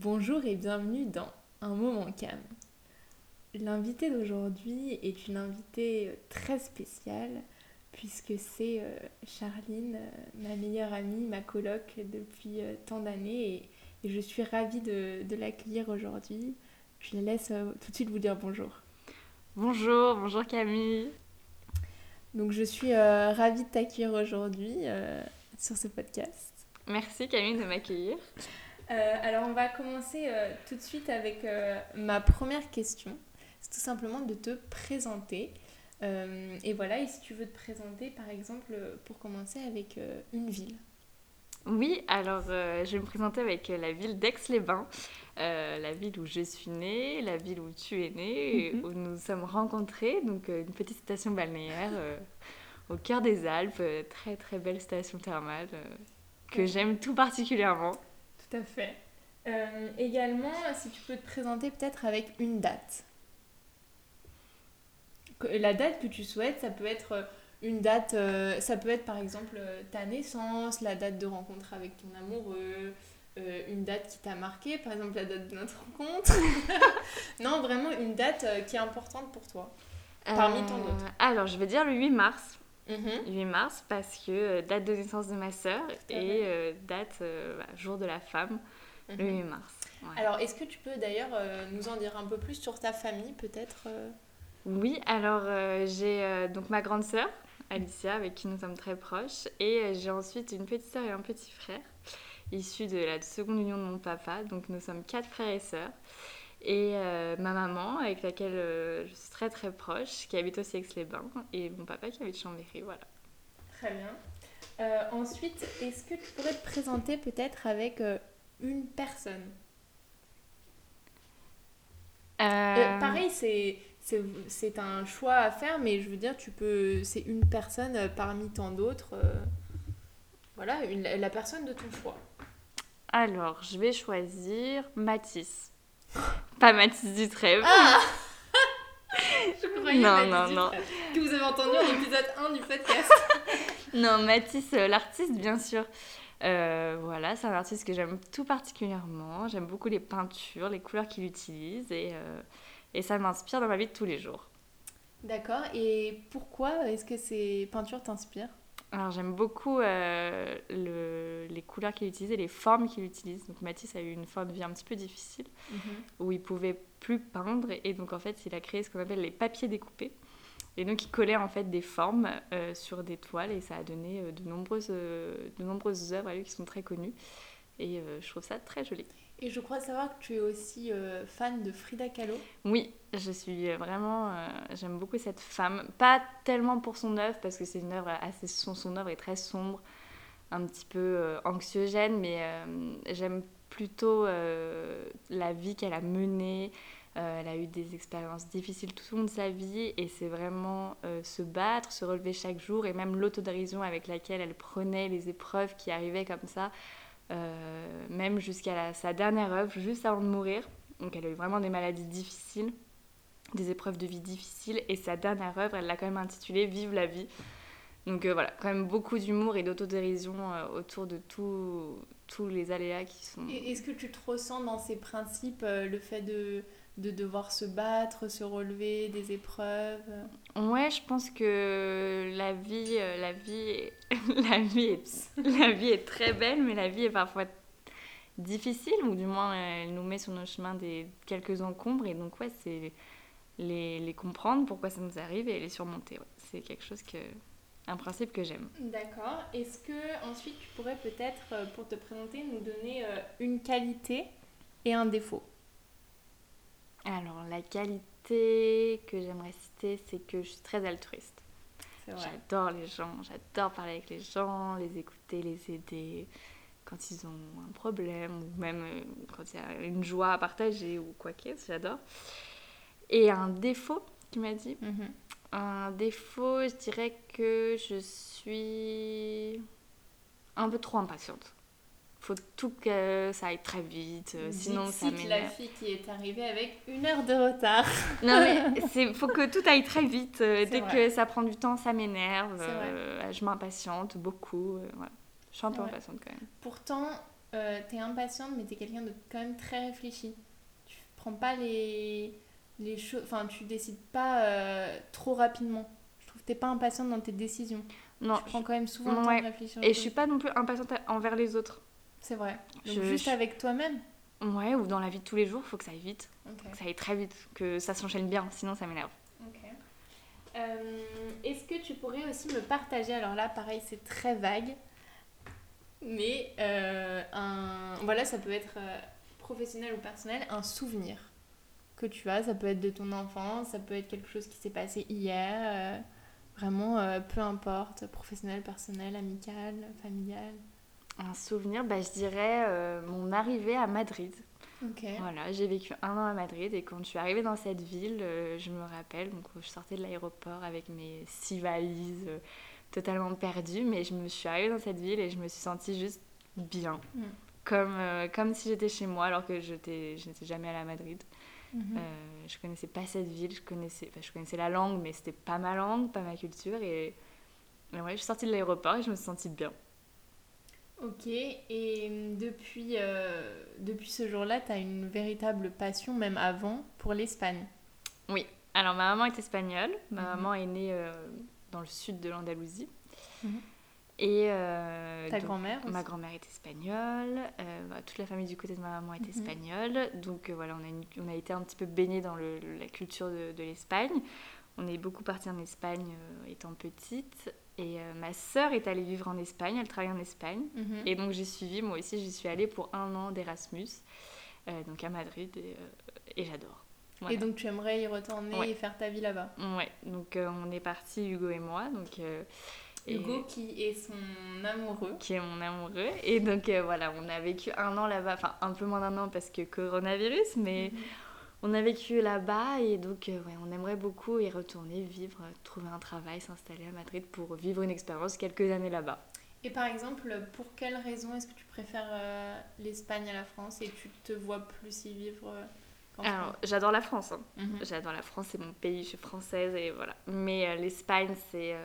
Bonjour et bienvenue dans Un moment calme. L'invitée d'aujourd'hui est une invitée très spéciale puisque c'est euh, Charline, euh, ma meilleure amie, ma coloc depuis euh, tant d'années et, je suis ravie de, de l'accueillir aujourd'hui. Je la laisse euh, tout de suite vous dire bonjour. Bonjour, bonjour Camille. Donc je suis euh, ravie de t'accueillir aujourd'hui euh, sur ce podcast. Merci Camille de m'accueillir. Euh, alors on va commencer euh, tout de suite avec euh, ma première question. C'est tout simplement de te présenter. Et voilà, et si tu veux te présenter par exemple pour commencer avec une ville. Oui, alors je vais me présenter avec la ville d'Aix-les-Bains, la ville où je suis née, la ville où tu es née, et Mhm. où nous sommes rencontrés, donc une petite station balnéaire au cœur des Alpes, très très belle station thermale que j'aime tout particulièrement. Tout à fait. Euh, également, si tu peux te présenter peut-être avec une date. La date que tu souhaites, ça peut être euh, une date, euh, ça peut être par exemple ta naissance, la date de rencontre avec ton amoureux, euh, une date qui t'a marqué, par exemple la date de notre rencontre. non, vraiment une date qui est importante pour toi. Parmi tant d'autres. Alors, je vais dire le 8 mars. Mhm. 8 mars parce que euh, date de naissance de ma sœur et euh, date euh, bah, jour de la femme, le Mhm. 8 mars. Ouais. Alors, est-ce que tu peux d'ailleurs nous en dire un peu plus sur ta famille, peut-être Oui, alors j'ai donc ma grande sœur, Alicia, avec qui nous sommes très proches, et j'ai ensuite une petite sœur et un petit frère, issus de la seconde union de mon papa, donc nous sommes quatre frères et sœurs. Et euh, ma maman, avec laquelle euh, je suis très très proche, qui habite aussi Aix-les-Bains, et mon papa qui habite Chambéry, voilà. Très bien. Euh, ensuite, est-ce que tu pourrais te présenter peut-être avec une personne? Pareil, c'est, c'est, un choix à faire, mais je veux dire, tu peux, c'est une personne parmi tant d'autres. voilà, une- la personne de ton choix. Alors, je vais choisir Matisse. Pas Matisse Dutrève. Ah Je croyais Non, Mathis non, non. Que vous avez entendu en épisode 1 du podcast. Non, Matisse, euh, l'artiste, bien sûr. Euh, voilà, c'est un artiste que j'aime tout particulièrement. J'aime beaucoup les peintures, les couleurs qu'il utilise et, euh, et ça m'inspire dans ma vie de tous les jours. D'accord, et pourquoi est-ce que ces peintures t'inspirent? Alors j'aime beaucoup euh, le- les couleurs qu'il utilise et les formes qu'il utilise. Donc Matisse a eu une fin de vie un petit peu difficile où il pouvait plus peindre et donc en fait il a créé ce qu'on appelle les papiers découpés. Et donc il collait en fait des formes euh, sur des toiles et ça a donné euh, de, nombreuses, de nombreuses œuvres à lui qui sont très connues. Et euh, je trouve ça très joli. Et je crois savoir que tu es aussi euh, fan de Frida Kahlo. Oui, je suis vraiment, euh, j'aime beaucoup cette femme. Pas tellement pour son œuvre parce que c'est une œuvre assez, son, œuvre est très sombre, un petit peu euh, anxiogène, mais euh, j'aime plutôt euh, la vie qu'elle a menée. Euh, elle a eu des expériences difficiles tout au long de sa vie et c'est vraiment euh, se battre, se relever chaque jour et même l'autodérision avec laquelle elle prenait les épreuves qui arrivaient comme ça, euh, même jusqu'à sa dernière œuvre, juste avant de mourir. Donc elle a eu vraiment des maladies difficiles, des épreuves de vie difficiles et sa dernière œuvre, elle l'a quand même intitulée Vive la vie. Donc euh, voilà, quand même beaucoup d'humour et d'autodérision euh, autour de tous les aléas qui sont... Est-ce que tu te ressens dans ces principes, euh, le fait de, de devoir se battre, se relever des épreuves Ouais, je pense que la vie, euh, la vie, est- la vie est, la vie est très belle, mais la vie est parfois difficile, ou du moins elle nous met sur nos chemins des quelques encombres, et donc ouais, c'est les, les comprendre, pourquoi ça nous arrive, et les surmonter. ouais. C'est quelque chose que, un principe que j'aime. D'accord. Est-ce que ensuite tu pourrais peut-être, euh, pour te présenter, nous donner euh, une qualité et un défaut? Alors la qualité que j'aimerais citer, c'est que je suis très altruiste. J'adore les gens, j'adore parler avec les gens, les écouter, les aider quand ils ont un problème ou même euh, quand il y a une joie à partager ou quoi que ce j'adore. Et un défaut, tu m'as dit? Mhm. Un défaut, je dirais que je suis un peu trop impatiente. Faut tout que ça aille très vite, euh, sinon ça Dixit, la m'énerve. fille qui est arrivée avec une heure de retard. Non mais c'est faut que tout aille très vite. euh, dès vrai. que ça prend du temps, ça m'énerve. Euh, je m'impatiente beaucoup. euh. Je suis un peu Ouais. impatiente quand même. Pourtant, euh, t'es impatiente, mais t'es quelqu'un de quand même très réfléchi. Tu prends pas les, les choses. Enfin, tu décides pas trop rapidement. Je trouve que t'es pas impatiente dans tes décisions. Non, tu prends quand même souvent le temps Ouais. de réfléchir. aux et je suis pas non plus impatiente envers les autres. C'est vrai. Donc, Je- juste je- avec toi-même. Ouais, ou dans la vie de tous les jours, faut que ça aille vite, que ça aille très vite, que ça s'enchaîne bien, sinon ça m'énerve. Euh, Est-ce que tu pourrais aussi me partager, alors là pareil c'est très vague, mais euh, un, voilà ça peut être euh, professionnel ou personnel, un souvenir que tu as, ça peut être de ton enfance, ça peut être quelque chose qui s'est passé hier, euh, vraiment peu importe, professionnel, personnel, amical, familial. Un souvenir, bah, je dirais euh, mon arrivée à Madrid. Ok. Voilà, j'ai vécu un an à Madrid et quand je suis arrivée dans cette ville, euh, je me rappelle, donc je sortais de l'aéroport avec mes six valises euh, totalement perdues, mais je me suis arrivée dans cette ville et je me suis sentie juste bien, Mm. comme, euh, comme si j'étais chez moi alors que je n'étais jamais allée à Madrid. Euh, je connaissais pas cette ville, je connaissais, enfin, je connaissais la langue, mais c'était pas ma langue, pas ma culture et, et ouais, je suis sortie de l'aéroport et je me suis sentie bien. Ok, et hum, depuis, euh, depuis ce jour-là, tu as une véritable passion, même avant, pour l'Espagne. Alors, ma maman est espagnole. Ma Mhm. maman est née euh, dans le sud de l'Andalousie. Mhm. Et euh, Ta grand-mère ma grand-mère est espagnole. bah, toute la famille du côté de ma maman est Mhm. espagnole. Donc, voilà, on a, une- on a été un petit peu baignés dans le- la culture de, de l'Espagne. On est beaucoup parti en Espagne étant petite. Et euh, ma sœur est allée vivre en Espagne. Elle travaille en Espagne. Mhm. Et donc, j'ai suivi. Moi aussi, j'y suis allée pour un an d'Erasmus. euh, donc, à Madrid. Et, euh, et j'adore. Voilà. Et donc tu aimerais y retourner Ouais. et faire ta vie là-bas? Ouais, donc on est parti Hugo et moi, donc et- Hugo qui est son amoureux. qui est mon amoureux, et donc voilà, on a vécu un an là-bas, enfin un peu moins d'un an parce que coronavirus, mais Mhm. On a vécu là-bas et donc euh, ouais, on aimerait beaucoup y retourner, vivre, trouver un travail, s'installer à Madrid pour vivre une expérience quelques années là-bas. Et par exemple, pour quelle raison est-ce que tu préfères euh, l'Espagne à la France et tu te vois plus y vivre euh, Alors j'adore la France, hein. Mhm. J'adore la France, c'est mon pays, je suis française et voilà. Mais euh, l'Espagne, c'est.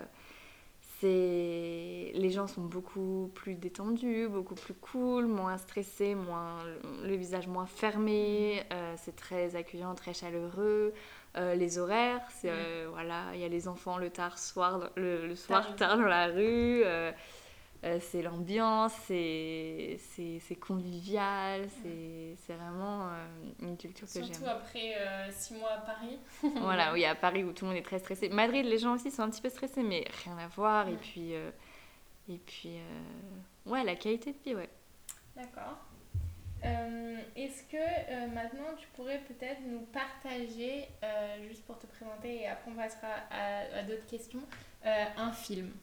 C'est les gens sont beaucoup plus détendus, beaucoup plus cool, moins stressés, moins le visage moins fermé. euh, c'est très accueillant, très chaleureux. Euh, les horaires, c'est Mhm. euh, voilà, il y a les enfants le tard soir, le, le soir Tard. tard dans la rue. Euh, c'est l'ambiance, c'est convivial, c'est vraiment euh, une culture que j'aime. Surtout après euh, six mois à Paris. Voilà, oui, à Paris où tout le monde est très stressé. Madrid, les gens aussi sont un petit peu stressés, mais rien à voir. Et puis, et puis ouais, la qualité de vie, ouais. D'accord. Est-ce que maintenant tu pourrais peut-être nous partager, juste pour te présenter et après on passera à, à d'autres questions, un film?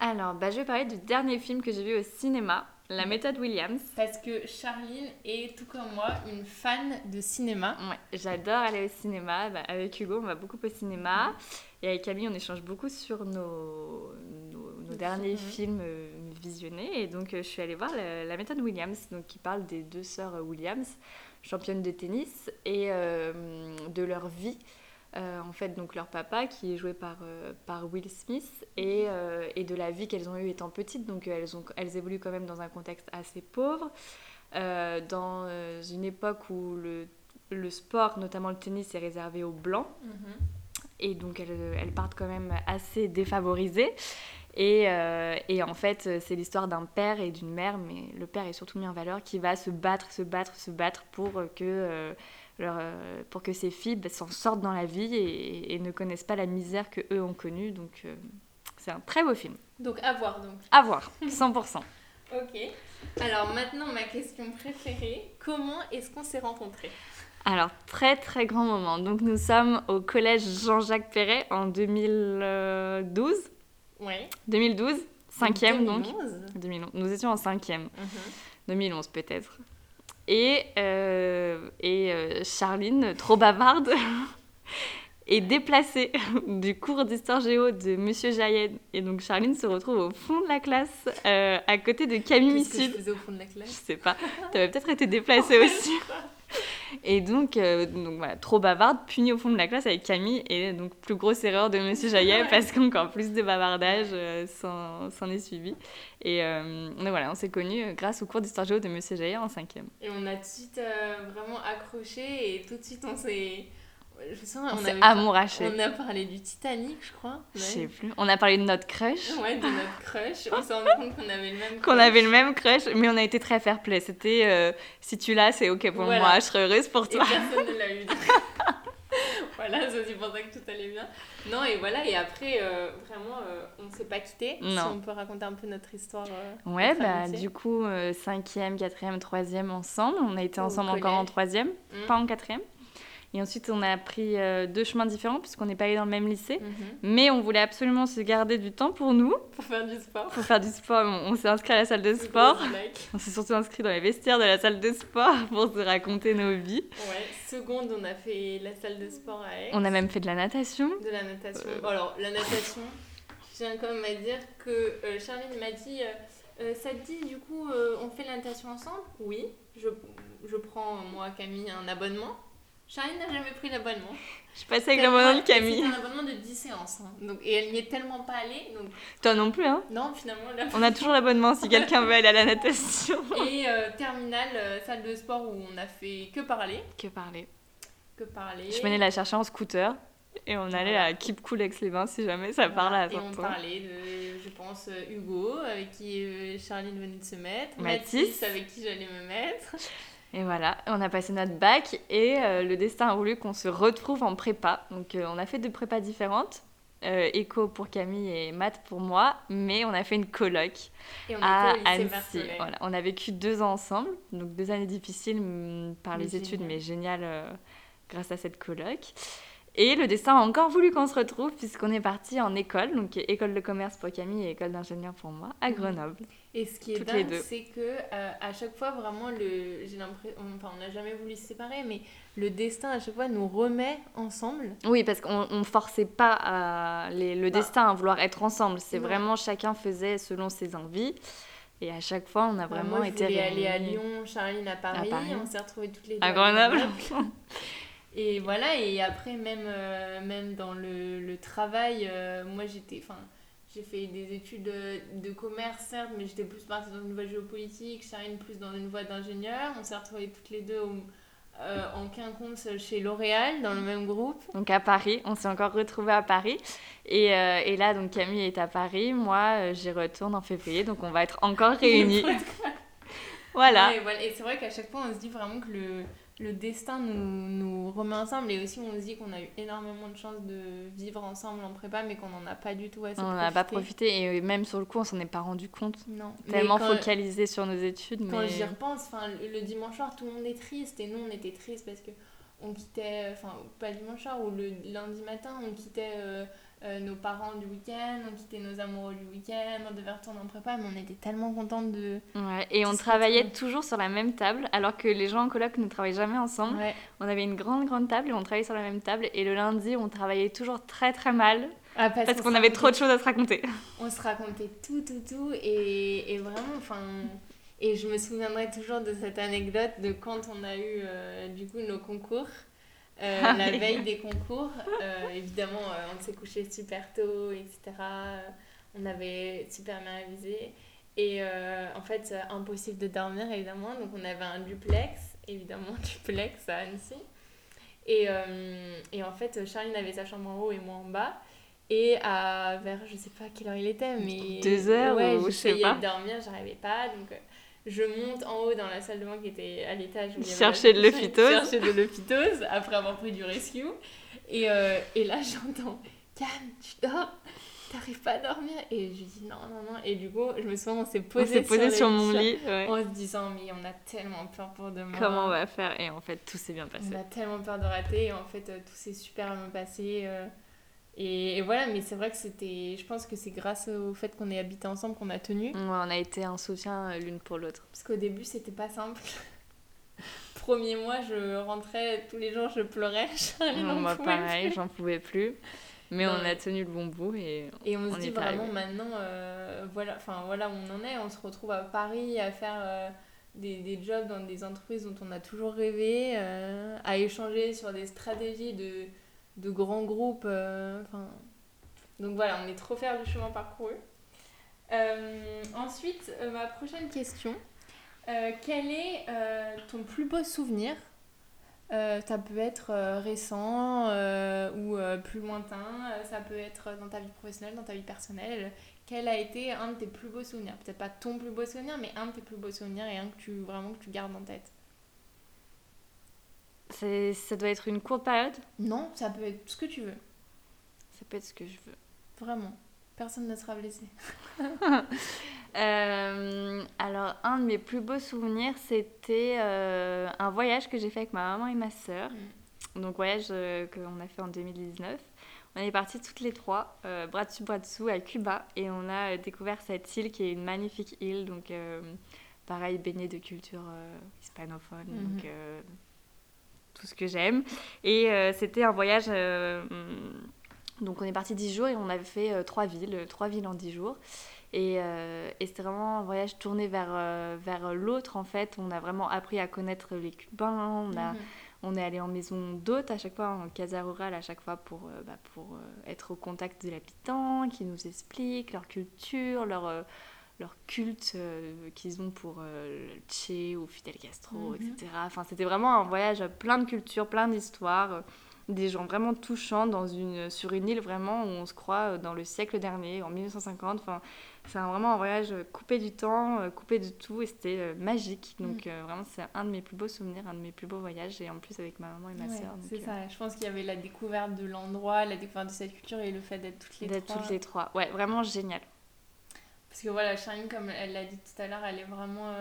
Alors, bah, je vais parler du dernier film que j'ai vu au cinéma, La méthode Williams. Parce que Charline est, tout comme moi, une fan de cinéma. Ouais, j'adore aller au cinéma. Bah, avec Hugo, on va beaucoup au cinéma. Et avec Camille, on échange beaucoup sur nos, nos, nos Les derniers films, films euh, visionnés. Et donc, euh, je suis allée voir la, la méthode Williams, donc, qui parle des deux sœurs Williams, championnes de tennis, et euh, de leur vie. Euh, en fait, donc leur papa, qui est joué par, euh, par Will Smith, et, euh, et de la vie qu'elles ont eue étant petites. Donc, elles, ont, elles évoluent quand même dans un contexte assez pauvre, dans une époque où le, le sport, notamment le tennis, est réservé aux blancs. Et donc elles, elles partent quand même assez défavorisées. Et, et en fait, c'est l'histoire d'un père et d'une mère, mais le père est surtout mis en valeur, qui va se battre, se battre, se battre pour que, leur, euh, pour que ses filles bah, s'en sortent dans la vie et, et ne connaissent pas la misère que eux ont connue. Donc euh, c'est un très beau film. Donc à voir donc. À voir, 100%. Ok. Alors maintenant ma question préférée, comment est-ce qu'on s'est rencontrés? Alors, très très grand moment. Donc nous sommes au collège Jean-Jacques Perret en 2012. Ouais. 2012, cinquième donc. 2011. 2011. Nous étions en cinquième. Mhm. 2011 peut-être. Et, euh, et euh, Charline, trop bavarde, est déplacée du cours d'histoire géo de Monsieur Jayen. Et donc Charline se retrouve au fond de la classe, euh, à côté de Camille Qu'est-ce que je Missud. faisais au fond de la Je classe sais pas, t'avais peut-être été déplacée aussi. Et donc, euh, donc voilà, trop bavarde, punie au fond de la classe avec Camille. Et donc, plus grosse erreur de Monsieur Jaillet parce qu'encore plus de bavardage euh, s'en est suivi. Et euh, donc voilà, on s'est connus grâce au cours d'histoire géo de Monsieur Jaillet en cinquième. Et on a tout de suite vraiment accroché et tout de suite on s'est je sens, on, a amouraché. On a parlé du Titanic, je crois. Je sais plus. On a parlé de notre crush. Ouais, de notre crush. On s'est rendu compte qu'on avait le même crush. Qu'on avait le même crush, mais on a été très fair play. C'était euh, si tu l'as, c'est ok pour moi, je serais heureuse pour toi. Et personne ne l'a eu. voilà, c'est pour ça que tout allait bien. Non, et voilà, et après, euh, vraiment, euh, on ne s'est pas quitté. Si on peut raconter un peu notre histoire. ouais, bah, du coup, cinquième, quatrième, troisième ensemble. On a été ensemble encore en troisième, mmh. pas en quatrième. Et ensuite, on a pris euh, deux chemins différents puisqu'on n'est pas allé dans le même lycée. Mhm. Mais on voulait absolument se garder du temps pour nous. Pour faire du sport. Pour faire du sport. On, s'est inscrit à la salle de sport. On s'est surtout inscrit dans les vestiaires de la salle de sport pour se raconter nos vies. Ouais, seconde, on a fait la salle de sport à Aix. On a même fait de la natation. De la natation. Euh. alors, la natation, je tiens quand même à dire que euh, Charline m'a dit ça te dit, du coup, on fait la natation ensemble? Oui. Je, je prends, moi, Camille, un abonnement. Charline n'a jamais pris l'abonnement. Je suis passée avec l'abonnement de Camille. C'est un abonnement de 10 séances. Hein. Donc, et elle n'y est tellement pas allée. Donc... Toi non plus, hein Non, finalement. On a toujours l'abonnement si quelqu'un veut aller à la natation. Et euh, terminale, euh, salle de sport où on a fait que parler. Que parler. Que parler. Je venais la chercher en scooter. Et on allait à Keep Cool Aix-les-Bains si jamais ça parlait à Et on parlait de, je pense, euh, Hugo, avec qui Charline venait de se mettre. Mathis, avec qui j'allais me mettre. Et voilà, on a passé notre bac et euh, le destin a voulu qu'on se retrouve en prépa. Donc euh, on a fait deux prépas différentes, euh, éco pour Camille et maths pour moi, mais on a fait une coloc à Annecy. Voilà, on a vécu deux ans ensemble, donc deux années difficiles mm, par les études, mais géniales grâce à cette coloc. Et le destin a encore voulu qu'on se retrouve puisqu'on est parti en école, donc école de commerce pour Camille et école d'ingénieur pour moi, à mhm. Grenoble. Et ce qui est dingue, c'est que euh, à chaque fois, vraiment, le, j'ai l'impression, enfin, on n'a jamais voulu se séparer, mais le destin à chaque fois nous remet ensemble. Oui, parce qu'on ne forçait pas le bah. destin à vouloir être ensemble. C'est vraiment chacun faisait selon ses envies. Et à chaque fois, on a bah, vraiment moi, je été. aller à Lyon, Charline à Paris, on s'est retrouvés toutes les deux. À Grenoble. Et voilà, et après, même, euh, même dans le, le travail, euh, moi j'étais. Enfin, j'ai fait des études de, commerce, certes, mais j'étais plus partie dans une voie géopolitique, Charine plus dans une voie d'ingénieur. On s'est retrouvés toutes les deux euh, en quinconce chez L'Oréal, dans le même groupe. Donc à Paris, on s'est encore retrouvés à Paris. Et, et, là, donc Camille est à Paris, moi j'y retourne en février, donc on va être encore réunis. voilà. et, voilà. et c'est vrai qu'à chaque fois, on se dit vraiment que le le destin nous, nous remet ensemble. Et aussi on se dit qu'on a eu énormément de chance de vivre ensemble en prépa mais qu'on n'en a pas du tout assez on n'en a pas profité. Et même sur le coup on s'en est pas rendu compte. Non. Tellement focalisé sur nos études quand j'y repense enfin le, dimanche soir tout le monde est triste. Et nous on était triste parce que on quittait enfin pas dimanche soir ou le lundi matin on quittait euh, euh, nos parents du week-end, on quittait nos amoureux du week-end, on devait retourner en prépa, mais on était tellement contentes de. Ouais, et on travaillait toujours sur la même table, alors que les gens en coloc ne travaillent jamais ensemble. On avait une grande, grande table et on travaillait sur la même table. Et le lundi, on travaillait toujours très, très mal. Ah, parce, qu'on avait trop de choses à se raconter. On se racontait tout, tout, tout. Et, et vraiment, enfin. Et je me souviendrai toujours de cette anecdote de quand on a eu euh, du coup nos concours. Euh, ah la veille des concours, euh, évidemment, on s'est couché super tôt, etc. On avait super bien révisé. Et en fait, impossible de dormir, évidemment. Donc, on avait un duplex, évidemment, duplex à Annecy. Et, et en fait, Charline avait sa chambre en haut et moi en bas. Et à vers, je sais pas quelle heure il était, mais. Deux heures ouais, ou je sais pas. dormir, j'arrivais pas. Donc je monte en haut dans la salle de bain qui était à l'étage chercher de l'euphytose. Chercher de l'euphytose après avoir pris du rescue. Et, euh, et là, j'entends Calme, tu dors? T'arrives pas à dormir? Et je dis non, non, non. Et du coup, je me souviens, on s'est posé, posé, sur, mon lit en se disant Mais on a tellement peur pour demain. Comment on va faire? Et en fait, tout s'est bien passé. On a tellement peur de rater. Et en fait, euh, tout s'est super bien passé. Euh, et, voilà, mais c'est vrai que c'était. Je pense que c'est grâce au fait qu'on ait habité ensemble qu'on a tenu. Ouais, on a été un soutien euh, l'une pour l'autre. Parce qu'au début, c'était pas simple. Premier mois, je rentrais tous les jours, je pleurais. Moi, pareil, j'en pouvais plus. Mais on a tenu le bon bout et. Et on, se dit vraiment maintenant, euh, voilà, enfin voilà où on en est. On se retrouve à Paris à faire. Euh, des, des, jobs dans des entreprises dont on a toujours rêvé, à échanger sur des stratégies de, de grands groupes. Enfin, donc voilà, on est trop fiers du chemin parcouru. ensuite, ma prochaine question. quel est ton plus beau souvenir euh, ça peut être euh, récent euh, ou plus lointain, ça peut être dans ta vie professionnelle, dans ta vie personnelle. Quel a été un de tes plus beaux souvenirs? Peut-être pas ton plus beau souvenir, mais un de tes plus beaux souvenirs et un que tu, vraiment que tu gardes en tête. Ça doit être une courte période Non, ça peut être ce que tu veux. Ça peut être ce que je veux. Vraiment. Personne ne sera blessé. Euh, alors, un de mes plus beaux souvenirs, c'était euh, un voyage que j'ai fait avec ma maman et ma sœur. Mm. Donc, voyage euh, qu'on a fait en 2019. On est partis toutes les trois, bras dessus, bras dessous, à Cuba. Et on a découvert cette île qui est une magnifique île. Donc, pareil, baignée de culture hispanophone. Mm-hmm. Donc, tout ce que j'aime. Et c'était un voyage donc on est parti 10 jours et on avait fait euh, trois villes, euh, trois villes en 10 jours. Et, euh, et c'était vraiment un voyage tourné vers, vers l'autre en fait. On a vraiment appris à connaître les Cubains. On, a, mhm. on est allé en maison d'hôtes à chaque fois, en casa rurale à chaque fois pour, bah, pour être au contact de l'habitant, qui nous expliquent leur culture, leur, leur culte qu'ils ont pour le Che ou Fidel Castro, mhm. etc. Enfin, c'était vraiment un voyage plein de cultures, plein d'histoires des gens vraiment touchants dans une, sur une île vraiment où on se croit euh, dans le siècle dernier, en 1950. Enfin, c'est vraiment un voyage coupé du temps, euh, coupé de tout et c'était euh, magique. Donc mm. vraiment, c'est un de mes plus beaux souvenirs, un de mes plus beaux voyages et en plus avec ma maman et ma soeur. C'est ça, je pense qu'il y avait la découverte de l'endroit, la découverte de cette culture et le fait d'être toutes les trois. D'être toutes les trois, ouais, vraiment génial. Parce que voilà, Charline, comme elle l'a dit tout à l'heure, elle est vraiment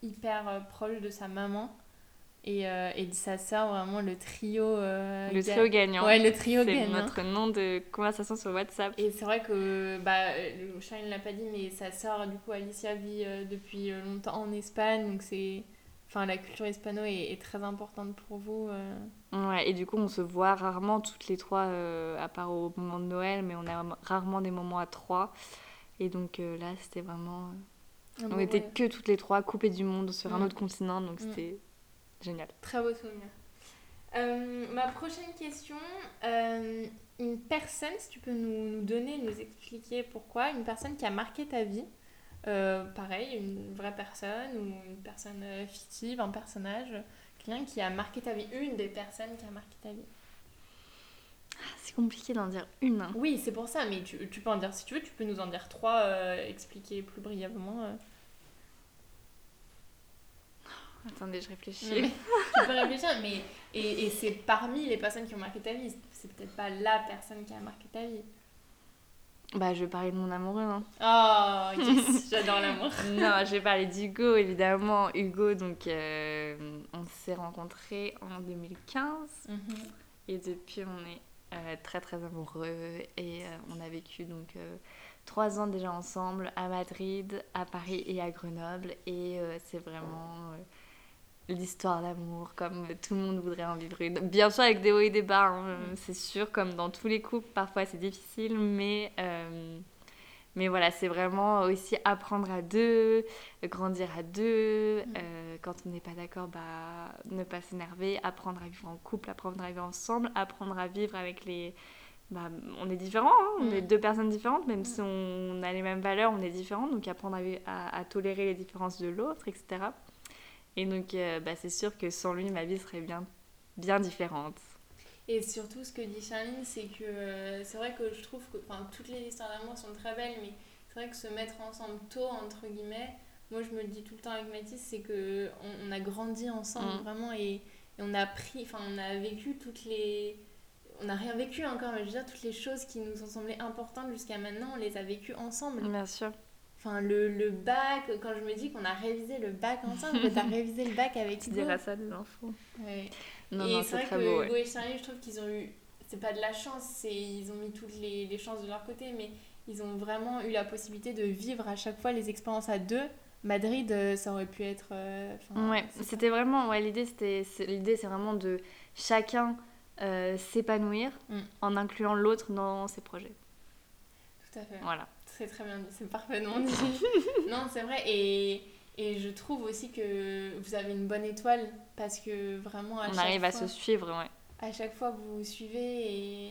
hyper proche de sa maman et, euh, et de sa sœur, vraiment le trio. Euh, le trio gagnant. Ouais, le trio gagnant. C'est notre nom de conversation sur WhatsApp. Et c'est vrai que, bah, Charles ne l'a pas dit, mais sa sœur, du coup, Alicia, vit euh, depuis longtemps en Espagne, donc c'est. Enfin, la culture hispano est, est, très importante pour vous. Ouais, et du coup, on se voit rarement toutes les trois, à part au moment de Noël, mais on a rarement des moments à trois. Et donc là, c'était vraiment. on était que toutes les trois coupées du monde sur un autre continent, donc c'était Génial. Très beau souvenir. Euh, ma prochaine question, euh, une personne, si tu peux nous, nous, donner, nous expliquer pourquoi, une personne qui a marqué ta vie, euh, pareil, une vraie personne ou une personne fictive, un personnage, quelqu'un qui a marqué ta vie, une des personnes qui a marqué ta vie. Ah, c'est compliqué d'en dire une. Hein. Oui, c'est pour ça, mais tu, tu, peux en dire, si tu veux, tu peux nous en dire trois, expliquer plus brièvement. Attendez, je réfléchis. tu peux réfléchir, mais. Et, et c'est parmi les personnes qui ont marqué ta vie. C'est peut-être pas la personne qui a marqué ta vie. Bah, je vais parler de mon amoureux. Hein. Oh, yes, j'adore l'amour. non, je vais parler d'Hugo, évidemment. Hugo, donc, euh, on s'est rencontrés en 2015. Mhm. Et depuis, on est euh, très, très amoureux. Et euh, on a vécu, donc, trois ans déjà ensemble à Madrid, à Paris et à Grenoble. Et c'est vraiment l'histoire d'amour, comme tout le monde voudrait en vivre une. Bien sûr, avec des hauts et des bas, hein, mm. c'est sûr, comme dans tous les couples, parfois c'est difficile, mais, euh, mais voilà, c'est vraiment aussi apprendre à deux, grandir à deux. Mm. Euh, quand on n'est pas d'accord, bah, ne pas s'énerver, apprendre à vivre en couple, apprendre à vivre ensemble, apprendre à vivre avec les. Bah, on est différents, hein, on est mm. deux personnes différentes, même si on a les mêmes valeurs, on est différents, donc apprendre à, à tolérer les différences de l'autre, etc. Et donc, euh, bah, c'est sûr que sans lui, ma vie serait bien, bien différente. Et surtout, ce que dit Charline, c'est que euh, c'est vrai que je trouve que toutes les histoires d'amour sont très belles, mais c'est vrai que se mettre ensemble tôt, entre guillemets, moi je me le dis tout le temps avec Mathis, c'est que on, a grandi ensemble mm. vraiment et, et, on a appris, enfin on a vécu toutes les. On n'a rien vécu encore, mais je veux dire, toutes les choses qui nous ont semblé importantes jusqu'à maintenant, on les a vécues ensemble. Bien sûr. Enfin, le, le, bac, quand je me dis qu'on a révisé le bac ensemble, que tu as révisé le bac avec Tu diras ça des enfants. Ouais. Non, et c'est vrai que beau, Hugo et Charlie, je trouve qu'ils ont eu. C'est pas de la chance, c'est ils ont mis toutes les, les, chances de leur côté, mais ils ont vraiment eu la possibilité de vivre à chaque fois les expériences à deux. Madrid, euh, ça aurait pu être. Euh, ouais, c'était vraiment. Ouais, l'idée, l'idée, c'est vraiment de chacun euh, s'épanouir mm. en incluant l'autre dans ses projets. Tout à fait. Voilà très très bien dit, c'est parfaitement dit. non, c'est vrai. Et, Et je trouve aussi que vous avez une bonne étoile parce que vraiment à On arrive à fois, se suivre, ouais. à chaque fois vous vous suivez et,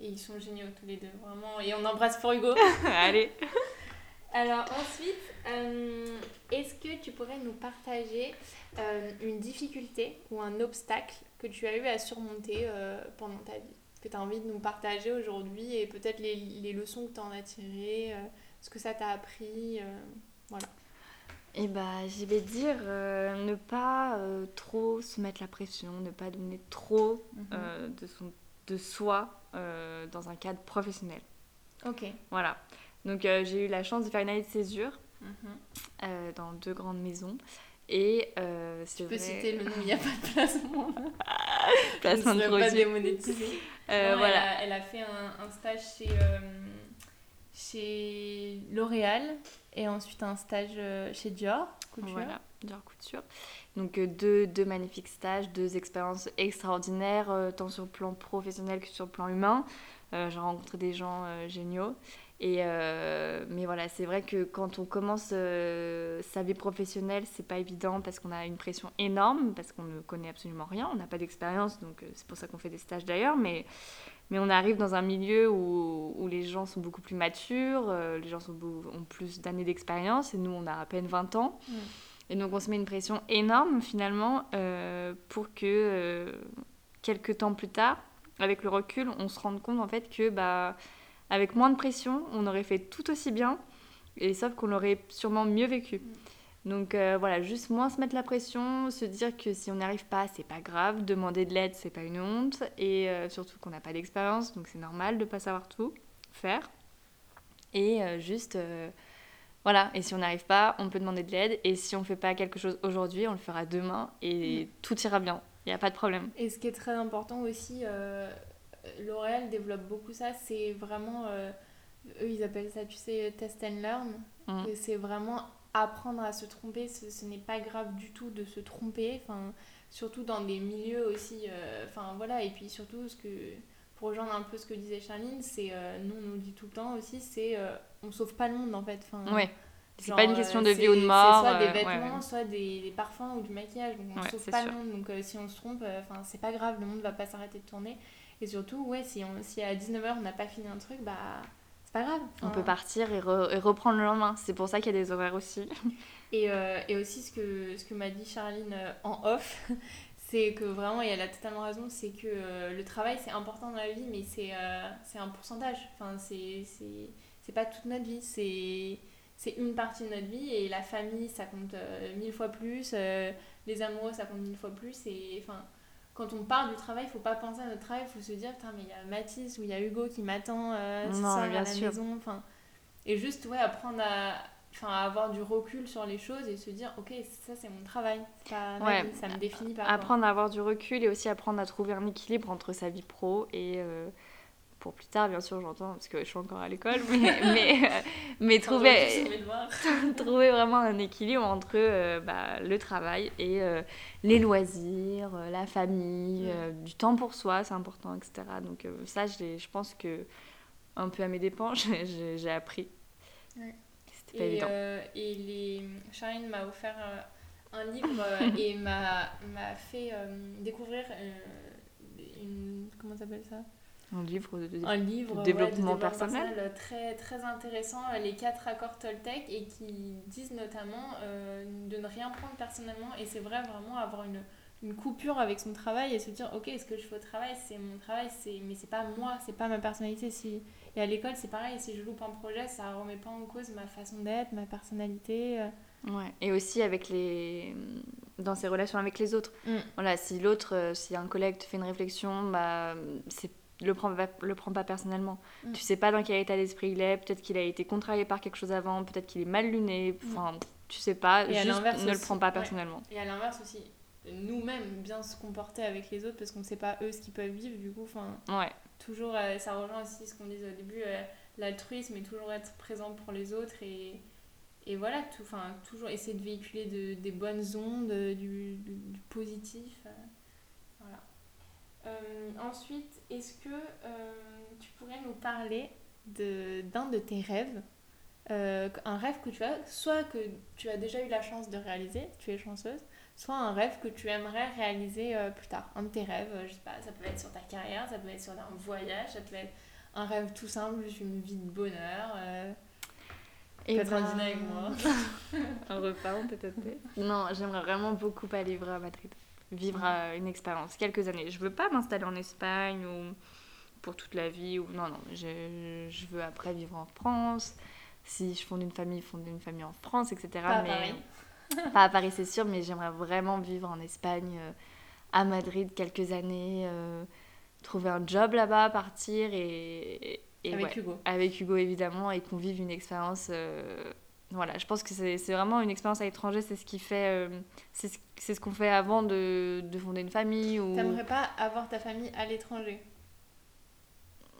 et ils sont géniaux tous les deux, vraiment. Et on embrasse pour Hugo. Allez. Alors ensuite, euh, est-ce que tu pourrais nous partager euh, une difficulté ou un obstacle que tu as eu à surmonter euh, pendant ta vie? Que tu as envie de nous partager aujourd'hui et peut-être les, les leçons que tu en as tirées, ce que ça t'a appris, voilà. Et bah, je vais dire euh, ne pas euh, trop se mettre la pression, ne pas donner trop Mhm. euh, de, son, de soi euh, dans un cadre professionnel. Ok. Voilà. Donc euh, j'ai eu la chance de faire une année de césure Mhm. euh, dans deux grandes maisons. Et euh, c'est Tu peux vrai... citer le nom, il n'y a pas de placement. Placement de Je ne serais pas produit. démonétisé. Euh, Non, voilà. elle, a, elle a fait un, un stage chez, euh, chez L'Oréal et ensuite un stage euh, chez Dior Couture. Voilà, Dior. Donc euh, deux, deux magnifiques stages, deux expériences extraordinaires, euh, tant sur le plan professionnel que sur le plan humain. J'ai rencontré des gens géniaux. Et mais voilà, c'est vrai que quand on commence sa vie professionnelle, c'est pas évident parce qu'on a une pression énorme, parce qu'on ne connaît absolument rien, on n'a pas d'expérience, donc c'est pour ça qu'on fait des stages d'ailleurs. Mais, mais on arrive dans un milieu où, où les gens sont beaucoup plus matures, euh, les gens sont ont plus d'années d'expérience, et nous on a à peine 20 ans. Mm. Et donc on se met une pression énorme finalement euh, pour que euh, quelques temps plus tard, avec le recul, on se rende compte en fait que bah, avec moins de pression, on aurait fait tout aussi bien, et sauf qu'on l'aurait sûrement mieux vécu. Donc euh, voilà, juste moins se mettre la pression, se dire que si on n'y arrive pas, c'est pas grave, demander de l'aide, c'est pas une honte, et euh, surtout qu'on n'a pas d'expérience, donc c'est normal de pas savoir tout faire. Et euh, juste, voilà, et si on n'arrive pas, on peut demander de l'aide, et si on fait pas quelque chose aujourd'hui, on le fera demain, et tout ira bien, il n'y a pas de problème. Et ce qui est très important aussi, L'Oréal développe beaucoup ça, c'est vraiment, eux ils appellent ça, tu sais, test and learn. Mm. Et c'est vraiment apprendre à se tromper, ce, ce n'est pas grave du tout de se tromper, enfin, surtout dans des milieux aussi, euh, enfin voilà, et puis surtout ce que, pour rejoindre un peu ce que disait Charline, c'est, euh, nous on nous le dit tout le temps aussi, c'est euh, on sauve pas le monde en fait. Enfin, Ouais, c'est pas une euh, question de c'est- vie ou de mort. C'est soit des euh, ouais, vêtements, ouais. soit des, des parfums ou du maquillage, donc on Ouais, sauve pas sûr. le monde, donc euh, si on se trompe, euh, enfin c'est pas grave, le monde va pas s'arrêter de tourner. Et surtout, ouais, si, on, si à 19h on n'a pas fini un truc, bah c'est pas grave. On peut partir et, re- et reprendre le lendemain. C'est pour ça qu'il y a des horaires aussi. Et, euh, et aussi, ce que, ce que m'a dit Charline euh, en off, c'est que vraiment, et elle a totalement raison, c'est que euh, le travail, c'est important dans la vie, mais c'est euh, un pourcentage. Enfin, c'est pas toute notre vie, c'est c'est une partie de notre vie, et la famille, ça compte euh, mille fois plus, euh, les amoureux, ça compte mille fois plus, et enfin... Quand on part du travail, il faut pas penser à notre travail, il faut se dire, putain, mais il y a Mathis ou il y a Hugo qui m'attend euh, ce Non, soir à bien la sûr. maison. Enfin, et juste, ouais, apprendre à, enfin, à avoir du recul sur les choses et se dire, ok, ça c'est mon travail, pas Ouais. vie, ça me définit pas. quoi. Apprendre à avoir du recul et aussi apprendre à trouver un équilibre entre sa vie pro et. euh, pour plus tard, bien sûr, j'entends, parce que je suis encore à l'école, mais, mais, euh, mais trouver, trouver vraiment un équilibre entre euh, bah, le travail et euh, les loisirs, la famille, euh, du temps pour soi, c'est important, etc. Donc ça, je, pense que un peu à mes dépens, j'ai- appris. Ouais. C'était pas Et, évident. et les... Charine m'a offert un livre et m'a fait découvrir une. Comment s'appelle ça? Un livre de, de- un livre de ouais, développement personnel. personnel très, très intéressant, euh, les quatre accords Toltec, et qui disent notamment euh, de ne rien prendre personnellement. Et c'est vrai, vraiment avoir une, une coupure avec son travail et se dire Ok, ce que je fais au travail, c'est mon travail, c'est mais c'est pas moi, c'est pas ma personnalité. Si... Et à l'école, c'est pareil, si je loupe un projet, ça remet pas en cause ma façon d'être, ma personnalité. euh. Ouais. Et aussi avec les dans ses relations avec les autres. Mm. Voilà, si l'autre, si un collègue te fait une réflexion, bah c'est le prends pas, le prends pas personnellement. Mm. Tu sais pas dans quel état d'esprit il est. Peut-être qu'il a été contrarié par quelque chose avant. Peut-être qu'il est mal luné. Enfin, tu sais pas. Et juste ne le prends pas ouais. personnellement. Et à l'inverse aussi, nous-mêmes, bien se comporter avec les autres parce qu'on sait pas eux ce qu'ils peuvent vivre, du coup, enfin. Ouais. toujours, euh, ça rejoint aussi ce qu'on disait au début, euh, l'altruisme et toujours être présent pour les autres et, et voilà, tout, enfin, toujours essayer de véhiculer de- des bonnes ondes, euh, du, du- du positif. Euh, ensuite, est-ce que euh, tu pourrais nous parler de- d'un de, tes rêves euh, un rêve que tu as, soit que tu as déjà eu la chance de réaliser, tu es chanceuse, soit un rêve que tu aimerais réaliser euh, plus tard. Un de tes rêves, euh, je sais pas, ça peut être sur ta carrière, ça peut être sur un voyage, ça peut être un rêve tout simple, juste une vie de bonheur. Euh, Et peut-être un ben, dîner avec moi. un repas, on peut être Non, j'aimerais vraiment beaucoup aller vivre à Madrid. Vivre euh, une expérience, quelques années. Je veux pas m'installer en Espagne ou pour toute la vie. Ou... Non, non, je, je veux après vivre en France. Si je fonde une famille, fonder une famille en France, etc. Pas à. Paris. pas à Paris, c'est sûr, mais j'aimerais vraiment vivre en Espagne, euh, à Madrid, quelques années, euh, trouver un job là-bas, partir et. et avec ouais, Hugo. avec Hugo évidemment et qu'on vive une expérience euh, voilà je pense que c'est vraiment une expérience à l'étranger c'est ce qui fait euh, c'est ce, qu'on fait avant de, de fonder une famille ou T'aimerais pas avoir ta famille à l'étranger?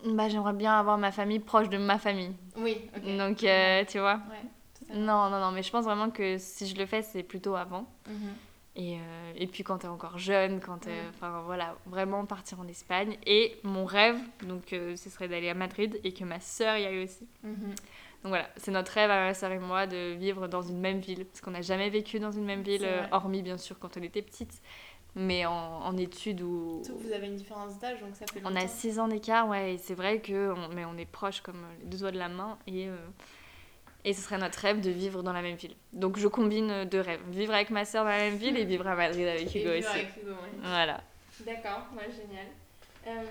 Bah j'aimerais bien avoir ma famille proche de ma famille Oui, ok. donc euh, tu vois Ouais, non non non mais je pense vraiment que si je le fais c'est plutôt avant Mhm. et, euh, et puis quand t'es encore jeune quand t'es- Ouais. enfin voilà vraiment partir en Espagne et mon rêve donc euh, ce serait d'aller à Madrid et que ma sœur y aille aussi Mhm. Donc voilà, c'est notre rêve à ma sœur et moi de vivre dans une même ville. Parce qu'on n'a jamais vécu dans une même ville, euh, hormis bien sûr quand on était petite. Mais en, en études que vous avez une différence d'âge, donc ça fait on longtemps. a 6 ans d'écart, ouais, et c'est vrai que on, mais on est proches comme les deux doigts de la main. Et, euh, et ce serait notre rêve de vivre dans la même ville. Donc je combine deux rêves. Vivre avec ma sœur dans la même ville et vivre à Madrid avec Et Hugo vivre aussi. avec Hugo, ouais. Voilà. D'accord, ouais, génial. Euh,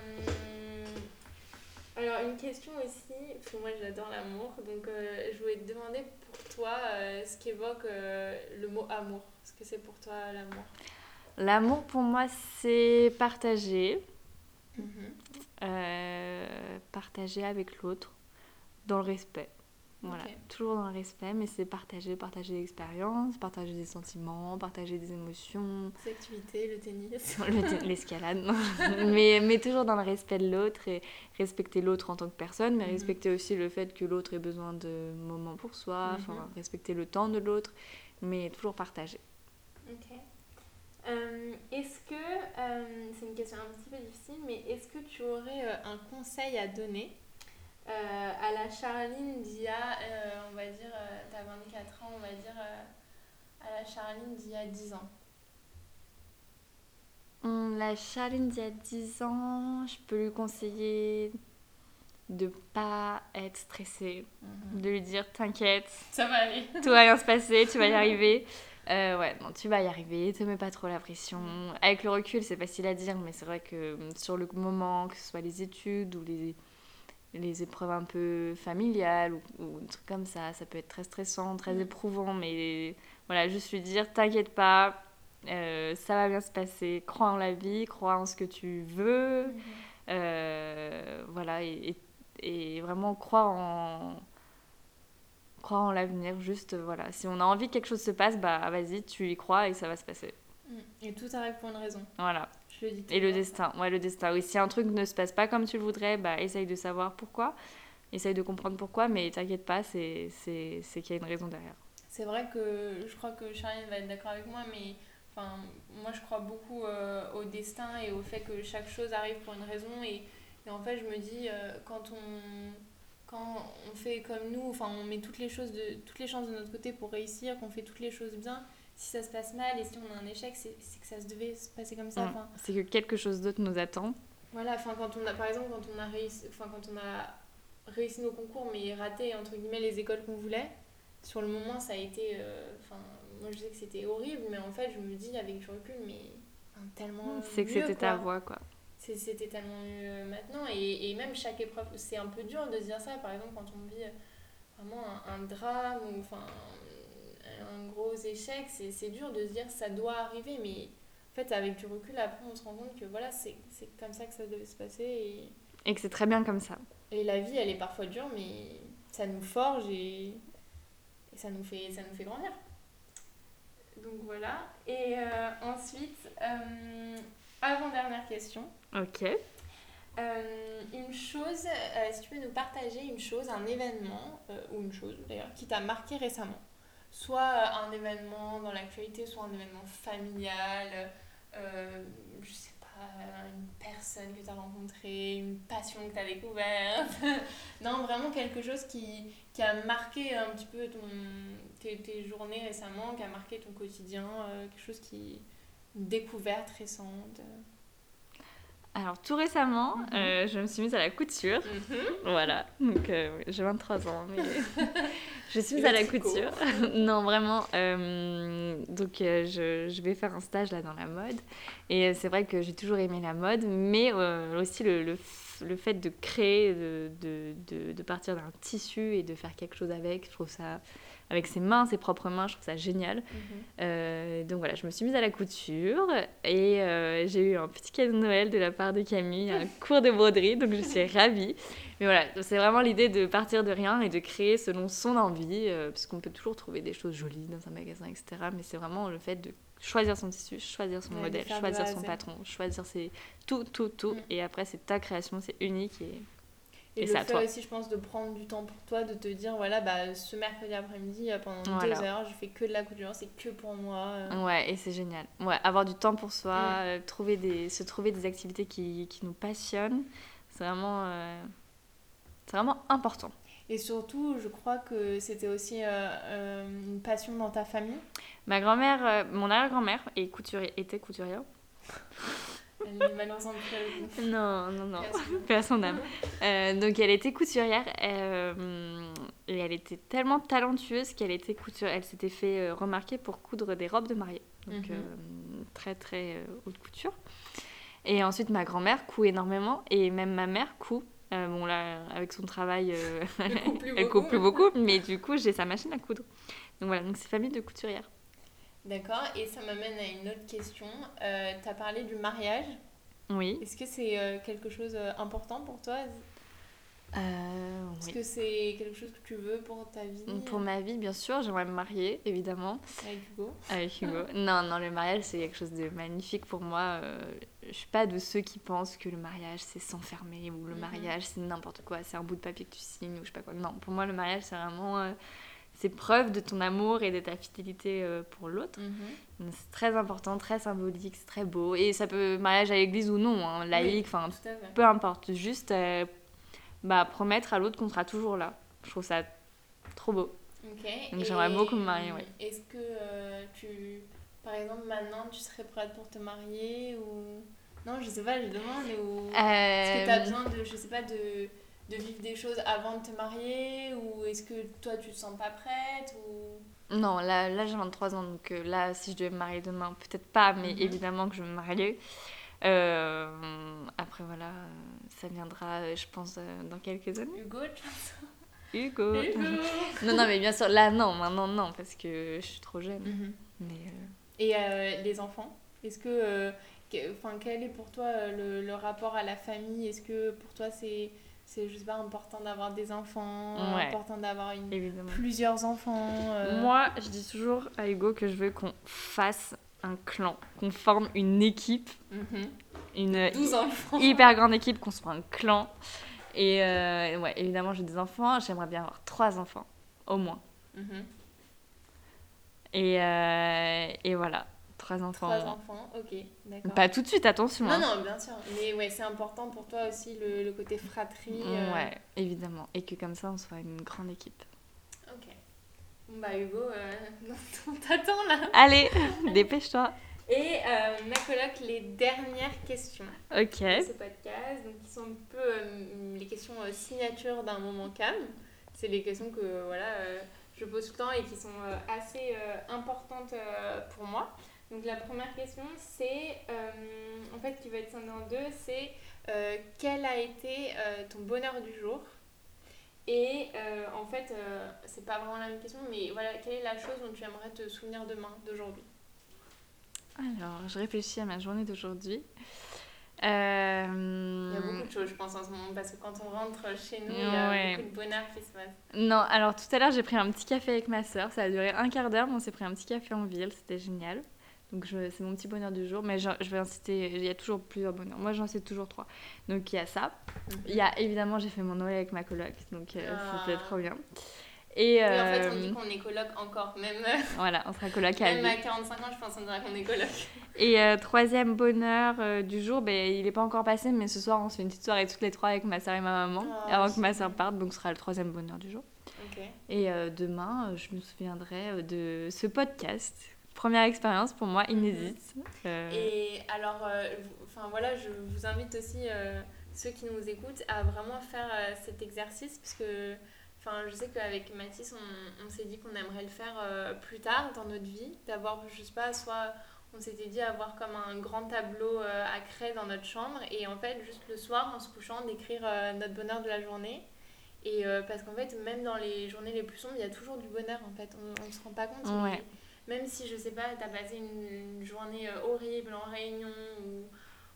Alors, une question aussi, parce que moi j'adore l'amour, donc euh, je voulais te demander pour toi euh, ce qu'évoque euh, le mot amour. Ce que c'est pour toi l'amour? L'amour pour moi, c'est partager. Mhm. partager avec l'autre dans le respect. Voilà, toujours dans le respect, mais c'est partager, partager l'expérience, partager des sentiments, partager des émotions, Les activités, le tennis. le- l'escalade, non. mais, mais toujours dans le respect de l'autre et respecter l'autre en tant que personne, mais Mhm. respecter aussi le fait que l'autre ait besoin de moments pour soi, Mhm. respecter le temps de l'autre, mais toujours partager. Ok. Euh, est-ce que, euh, c'est une question un petit peu difficile, mais est-ce que tu aurais euh, un conseil à donner à la Charline d'il y a, euh, on va dire, euh, t'as 24 ans, on va dire, euh, à la Charline d'il y a 10 ans Hum, La Charline d'il y a 10 ans, je peux lui conseiller de pas être stressée, de lui dire t'inquiète, Ça va aller. tout va bien se passer, tu vas y arriver. Euh, ouais, non, tu vas y arriver, te mets pas trop la pression. Avec le recul, c'est facile à dire, mais c'est vrai que sur le moment, que ce soit les études ou les, les épreuves un peu familiales ou, ou des trucs comme ça, ça peut être très stressant, très Mm. éprouvant, mais voilà, juste lui dire t'inquiète pas, euh, ça va bien se passer, crois en la vie, crois en ce que tu veux, euh, voilà, et, et- et vraiment croire en croire en l'avenir juste voilà si on a envie que quelque chose se passe bah vas-y tu y crois et ça va se passer Mm. Et tout arrive pour une raison. voilà le dis tout et le destin. Ouais le destin. Oui si un truc ne se passe pas comme tu le voudrais bah essaye de savoir pourquoi. Essaye de comprendre pourquoi mais t'inquiète pas c'est qu'il y a une raison derrière. C'est vrai que je crois que Charline va être d'accord avec moi, mais enfin, moi je crois beaucoup euh, au destin et au fait que chaque chose arrive pour une raison. Et, et en fait, je me dis, euh, quand, on, quand on fait comme nous, enfin, on met toutes les, choses de, toutes les chances de notre côté pour réussir, qu'on fait toutes les choses bien, si ça se passe mal et si on a un échec, c'est que ça se devait se passer comme ça. C'est que quelque chose d'autre nous attend. Voilà, enfin, quand on a, par exemple, quand on a réussi, enfin, quand on a réussi nos concours, mais raté, entre guillemets, les écoles qu'on voulait, sur le moment, ça a été, euh, enfin, moi je sais que c'était horrible, mais en fait, je me dis avec du recul, mais tellement c'est que c'était ta voix quoi. C'était tellement mieux maintenant, et, et même chaque épreuve, c'est un peu dur de dire ça, par exemple, quand on vit vraiment un, un drame, ou enfin, un gros échec, c'est dur de se dire ça doit arriver, mais en fait, avec du recul, après, on se rend compte que voilà, c'est c'est comme ça que ça devait se passer, et... et que c'est très bien comme ça Et la vie, elle est parfois dure, mais ça nous forge et, et ça, nous fait, ça nous fait grandir. Donc voilà. Et euh, ensuite, euh, avant-dernière question. ok Euh, une chose, si tu peux nous partager une chose, un événement, ou une chose d'ailleurs, qui t'a marqué récemment. Soit euh, un événement dans l'actualité, soit un événement familial, euh, je sais pas, une personne que tu as rencontrée, une passion que tu as découverte. non, vraiment quelque chose qui, qui, a marqué un petit peu ton, tes, tes, journées récemment, qui a marqué ton quotidien, quelque chose qui. une découverte récente. Alors tout récemment, mhm. euh, je me suis mise à la couture. Mhm. Voilà, donc euh, j'ai 23 ans, mais je suis mise à la couture. non, vraiment. Euh, donc je, je, vais faire un stage là dans la mode. Et c'est vrai que j'ai toujours aimé la mode, mais aussi le, le, le, fait de créer, de, de, de partir d'un tissu et de faire quelque chose avec, je trouve ça avec ses mains, ses propres mains. Je trouve ça génial. Mhm. Euh, donc voilà, je me suis mise à la couture et euh, j'ai eu un petit cadeau de Noël de la part de Camille, un cours de broderie, donc je suis ravie. Mais voilà, c'est vraiment l'idée de partir de rien et de créer selon son envie, euh, parce qu'on peut toujours trouver des choses jolies dans un magasin, etc. Mais c'est vraiment le fait de choisir son tissu, choisir son modèle, choisir son patron, choisir ses... tout, tout, tout. Mm. Et après, c'est ta création, c'est unique et et, le fait aussi, je pense, de prendre du temps pour toi, de te dire, voilà, bah, ce mercredi après-midi, euh, pendant deux heures, je fais que de la couture, c'est que pour moi. Euh. Ouais, et c'est génial. Ouais, avoir du temps pour soi, mm. euh, trouver des, se trouver des activités qui, qui nous passionnent, c'est vraiment, c'est vraiment important. Et surtout, je crois que c'était aussi une passion dans ta famille. Ma grand-mère, mon arrière-grand-mère était couturière. Non, non, non. Paix à son âme. Euh, donc elle était couturière euh, et elle était tellement talentueuse qu'elle était couturière. Elle s'était fait euh, remarquer pour coudre des robes de mariée. Donc mhm. très très haute couture. Et ensuite ma grand-mère coud énormément et même ma mère coud. bon là, avec son travail, elle coud plus beaucoup, mais du coup j'ai sa machine à coudre. Donc voilà, donc c'est famille de couturières. D'accord, et ça m'amène à une autre question. Euh, tu as parlé du mariage. Oui. Est-ce que c'est euh, quelque chose d'important euh, pour toi? Euh, Est-ce que c'est quelque chose que tu veux pour ta vie? Pour ma vie, bien sûr, j'aimerais me marier, évidemment. Avec Hugo Avec Hugo. non, non, le mariage, c'est quelque chose de magnifique pour moi. Je suis pas de ceux qui pensent que le mariage, c'est s'enfermer ou le mhm. mariage, c'est n'importe quoi, c'est un bout de papier que tu signes ou je sais pas quoi. Non, pour moi, le mariage, c'est vraiment c'est preuve de ton amour et de ta fidélité euh, pour l'autre. Mhm. C'est très important, très symbolique, c'est très beau. Et ça peut mariage à l'église ou non, hein, laïque, enfin peu importe. Juste euh, bah, promettre à l'autre qu'on sera toujours là. Je trouve ça trop beau. Donc j'aimerais beaucoup me marier, ouais. Est-ce que euh, tu, par exemple, maintenant tu serais prête pour te marier ou non, je sais pas, je demande ou est-ce que tu as besoin de, je sais pas, de de vivre des choses avant de te marier Ou est-ce que toi, tu te sens pas prête ou... Non, là, là j'ai 23 ans, donc euh, là, si je devais me marier demain, peut-être pas, mais mhm. évidemment que je me marier. Euh, après, voilà, ça viendra, je pense, euh, dans quelques années. Hugo, tu penses? Hugo. non, non, mais bien sûr, là, non, maintenant, non, parce que je suis trop jeune. Mhm. mais, Et les enfants Est-ce que... Enfin, quel est pour toi le, le rapport à la famille? Est-ce que pour toi, c'est c'est juste pas important d'avoir des enfants, important d'avoir plusieurs enfants. Euh. Moi, je dis toujours à Hugo que je veux qu'on fasse un clan, qu'on forme une équipe, mhm. une hyper grande équipe, qu'on soit un clan. Et euh, ouais, évidemment, j'ai des enfants, j'aimerais bien avoir trois enfants, au moins. Mhm. et, euh, et voilà. Trois enfants. Trois enfants, ok, d'accord. Pas tout de suite, attention. Non, hein. non, bien sûr. Mais ouais, c'est important pour toi aussi le, le côté fratrie. Euh. Ouais, évidemment. Et que comme ça, on soit une grande équipe. Ok. Bon, bah, Hugo, euh, on t'attend là. Allez, dépêche-toi. Et euh, ma coloc, les dernières questions Ok. de ce podcast, donc qui sont un peu les questions signature d'un moment calme. C'est les questions que voilà, je pose tout le temps et qui sont assez importantes pour moi. Donc la première question, c'est, euh, en fait, qui va être scindée en deux, c'est euh, quel a été euh, ton bonheur du jour? Et en fait, c'est pas vraiment la même question, mais voilà, quelle est la chose dont tu aimerais te souvenir demain, d'aujourd'hui? Alors, je réfléchis à ma journée d'aujourd'hui. Il y a beaucoup de choses, je pense, en ce moment, parce que quand on rentre chez nous, il y a beaucoup de bonheur qui se passe. Non, alors tout à l'heure, j'ai pris un petit café avec ma soeur. Ça a duré un quart d'heure, mais on s'est pris un petit café en ville. C'était génial. Donc c'est mon petit bonheur du jour, mais je, je, vais inciter, il y a toujours plusieurs bonheurs. Moi j'en sais toujours trois. Donc il y a ça. Il y a évidemment, j'ai fait mon Noël avec ma coloc, donc euh, ah. c'était trop bien. Et, Oui, en fait, euh, on dit qu'on est coloc encore, même, voilà, on sera coloc à même à 45 ans, je pense qu'on dirait qu'on est coloc. Et euh, troisième bonheur euh, du jour, ben, il n'est pas encore passé, mais ce soir on se fait une petite soirée toutes les trois avec ma soeur et ma maman, Oh, avant que ma soeur parte, donc ce sera le troisième bonheur du jour. Et euh, demain, euh, je me souviendrai euh, de ce podcast. Première expérience pour moi, inédite. Euh, Et alors, euh, enfin voilà, je vous invite aussi euh, ceux qui nous écoutent à vraiment faire euh, cet exercice parce que, enfin, je sais qu'avec Mathis, on, on s'est dit qu'on aimerait le faire plus tard dans notre vie, d'avoir, je sais pas, soit on s'était dit avoir comme un grand tableau à craie dans notre chambre et en fait juste le soir en se couchant d'écrire notre bonheur de la journée. Et euh, parce qu'en fait, même dans les journées les plus sombres, il y a toujours du bonheur en fait. On, on se rend pas compte. Ouais. Même si, je sais pas, t'as passé une, journée euh, horrible en réunion ou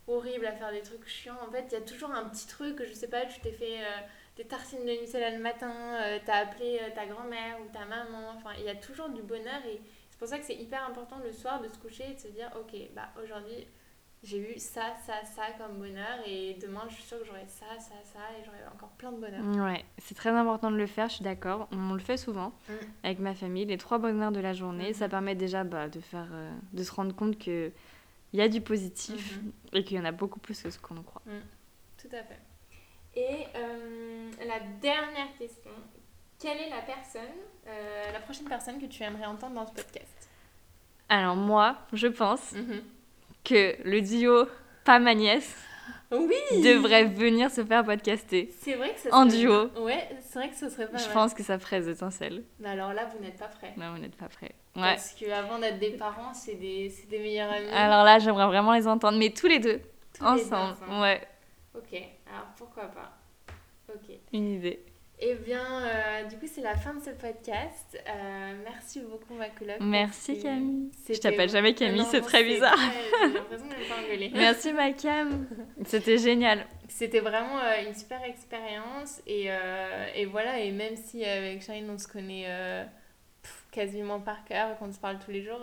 horrible à faire des trucs chiants, en fait, il y a toujours un petit truc, je sais pas, tu t'es fait euh, des tartines de Nutella le matin, euh, t'as appelé ta grand-mère ou ta maman, enfin, il y a toujours du bonheur et c'est pour ça que c'est hyper important le soir de se coucher et de se dire, ok, bah aujourd'hui, j'ai eu ça, ça, ça comme bonheur et demain, je suis sûre que j'aurai ça, ça, ça et j'aurai encore plein de bonheur. Ouais, c'est très important de le faire, je suis d'accord. On le fait souvent Mm. avec ma famille, les trois bonheurs de la journée. Mhm. Ça permet déjà bah, de, faire, euh, de se rendre compte qu'il y a du positif Mhm. et qu'il y en a beaucoup plus que ce qu'on croit. Tout à fait. Et euh, la dernière question, quelle est la personne, euh, la prochaine personne que tu aimerais entendre dans ce podcast? Alors moi, je pense Mhm. Que le duo pas ma nièce Oui devrait venir se faire podcaster. C'est vrai que ça En serait- duo. Ouais, c'est vrai que ce serait pas Je mal. pense que ça ferait des étincelles. Mais alors là, vous n'êtes pas prêts. Non, vous n'êtes pas prêts. Ouais. Parce qu'avant d'être des parents, c'est des, des meilleurs amis. Alors là, j'aimerais vraiment les entendre, mais tous les deux, Tous les deux ensemble. ensemble. Ouais, Ok, alors pourquoi pas Ok. une idée. Eh bien, euh, du coup, c'est la fin de ce podcast. Euh, merci beaucoup, ma coloc. Merci Camille. Je t'appelle jamais Camille, c'est très bizarre. J'ai l'impression de engueuler. Merci ma Cam. C'était génial. C'était vraiment euh, une super expérience et, et voilà et même si avec Charline on se connaît pff, quasiment par cœur qu'on se parle tous les jours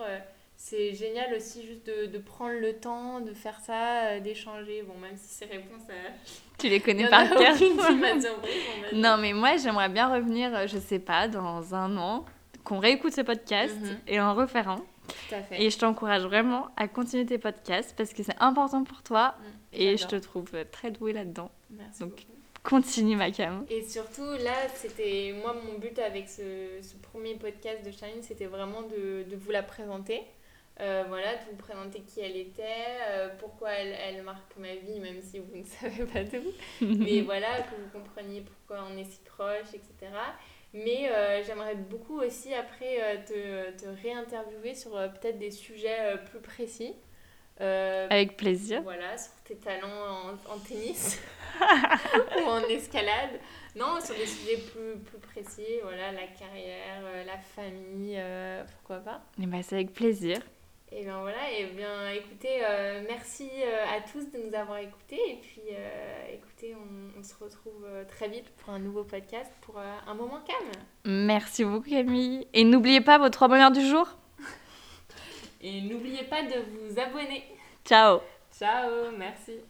c'est génial aussi juste de, de prendre le temps de faire ça euh, d'échanger bon même si ces réponses euh, Tu les connais par a cœur. Non, mais moi, j'aimerais bien revenir, euh, je sais pas, dans un an, qu'on réécoute ce podcast Mhm. et en refaire un. tout à fait Et je t'encourage vraiment à continuer tes podcasts parce que c'est important pour toi Mm, et je te trouve très douée là-dedans. merci donc- beaucoup Continue ma Cam. Et surtout, là, c'était moi, mon but avec ce, ce premier podcast de Charline, c'était vraiment de, de vous la présenter. Euh, voilà, de vous présenter qui elle était, euh, pourquoi elle, elle marque ma vie, même si vous ne savez pas tout. Mais voilà, que vous compreniez pourquoi on est si proches, etc. Mais euh, j'aimerais beaucoup aussi après te, te réinterviewer sur peut-être des sujets plus précis. Avec plaisir. voilà, sur tes talents en, en tennis ou en escalade. Non, sur des sujets plus, plus précis, voilà, la carrière, la famille, pourquoi pas. Et bah, c'est avec plaisir. Et bien voilà, et bien écoutez, euh, merci euh, à tous de nous avoir écoutés. Et puis euh, écoutez, on, on se retrouve très vite pour un nouveau podcast, pour euh, un moment calme. Merci beaucoup Camille. Et n'oubliez pas vos trois bonheurs du jour. Et n'oubliez pas de vous abonner. Ciao Ciao, merci.